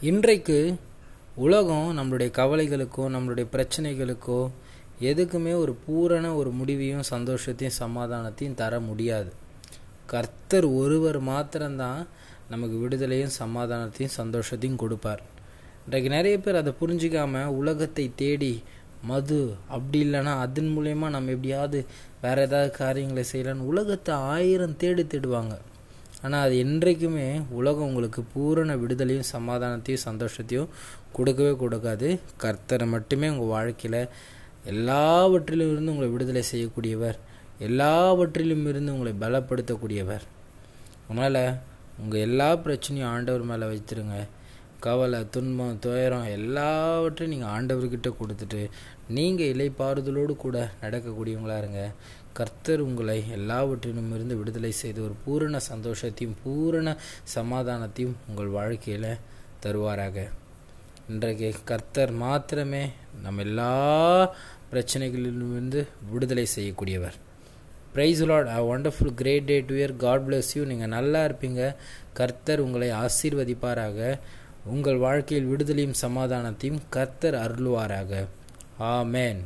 இன்றைக்கு உலகம் நம்மளுடைய கவலைகளுக்கோ நம்மளுடைய பிரச்சனைகளுக்கோ எதுக்குமே ஒரு பூரண ஒரு முடிவையும் சந்தோஷத்தையும் சமாதானத்தையும் தர முடியாது. கர்த்தர் ஒருவர் மாத்திரம்தான் நமக்கு விடுதலையும் சமாதானத்தையும் சந்தோஷத்தையும் கொடுப்பார். இன்றைக்கு நிறைய பேர் அதை புரிஞ்சிக்காமல் உலகத்தை தேடி மது அப்படி இல்லைன்னா அதன் மூலயமா நம்ம எப்படியாவது வேறு ஏதாவது காரியங்களை செய்யலான்னு உலகத்தை ஆயிரம் தேடி தேடுவாங்க. ஆனால் அது என்றைக்குமே உலகம் உங்களுக்கு பூரண விடுதலையும் சமாதானத்தையும் சந்தோஷத்தையும் கொடுக்கவே கொடுக்காது. கர்த்தரை மட்டுமே உங்கள் வாழ்க்கையில் எல்லாவற்றிலும் இருந்து உங்களை விடுதலை செய்யக்கூடியவர். எல்லாவற்றிலும் இருந்து உங்களை பலப்படுத்தக்கூடியவர். அதனால் உங்கள் எல்லா பிரச்சனையும் ஆண்டவர் மேலே வைத்திருங்க. கவலை துன்பம் துயரம் எல்லாவற்றையும் நீங்கள் ஆண்டவர்கிட்ட கொடுத்துட்டு நீங்கள் இலைப்பாறுதலோடு கூட நடக்கக்கூடியவங்களா இருங்க. கர்த்தர் உங்களை எல்லாவற்றிலும் இருந்து விடுதலை செய்து ஒரு பூரண சந்தோஷத்தையும் பூரண சமாதானத்தையும் உங்கள் வாழ்க்கையில் தருவாராக. இன்றைக்கு கர்த்தர் மாத்திரமே நம்ம எல்லா பிரச்சனைகளிலிருந்து விடுதலை செய்யக்கூடியவர். Praise Lord a wonderful great day to year God bless you நீங்கள் நல்லா இருப்பீங்க. கர்த்தர் உங்களை ஆசீர்வதிப்பாராக. உங்கள் வாழ்க்கையில் விடுதலையும் சமாதானத்தையும் கர்த்தர் அருள்வாராக. ஆமேன்.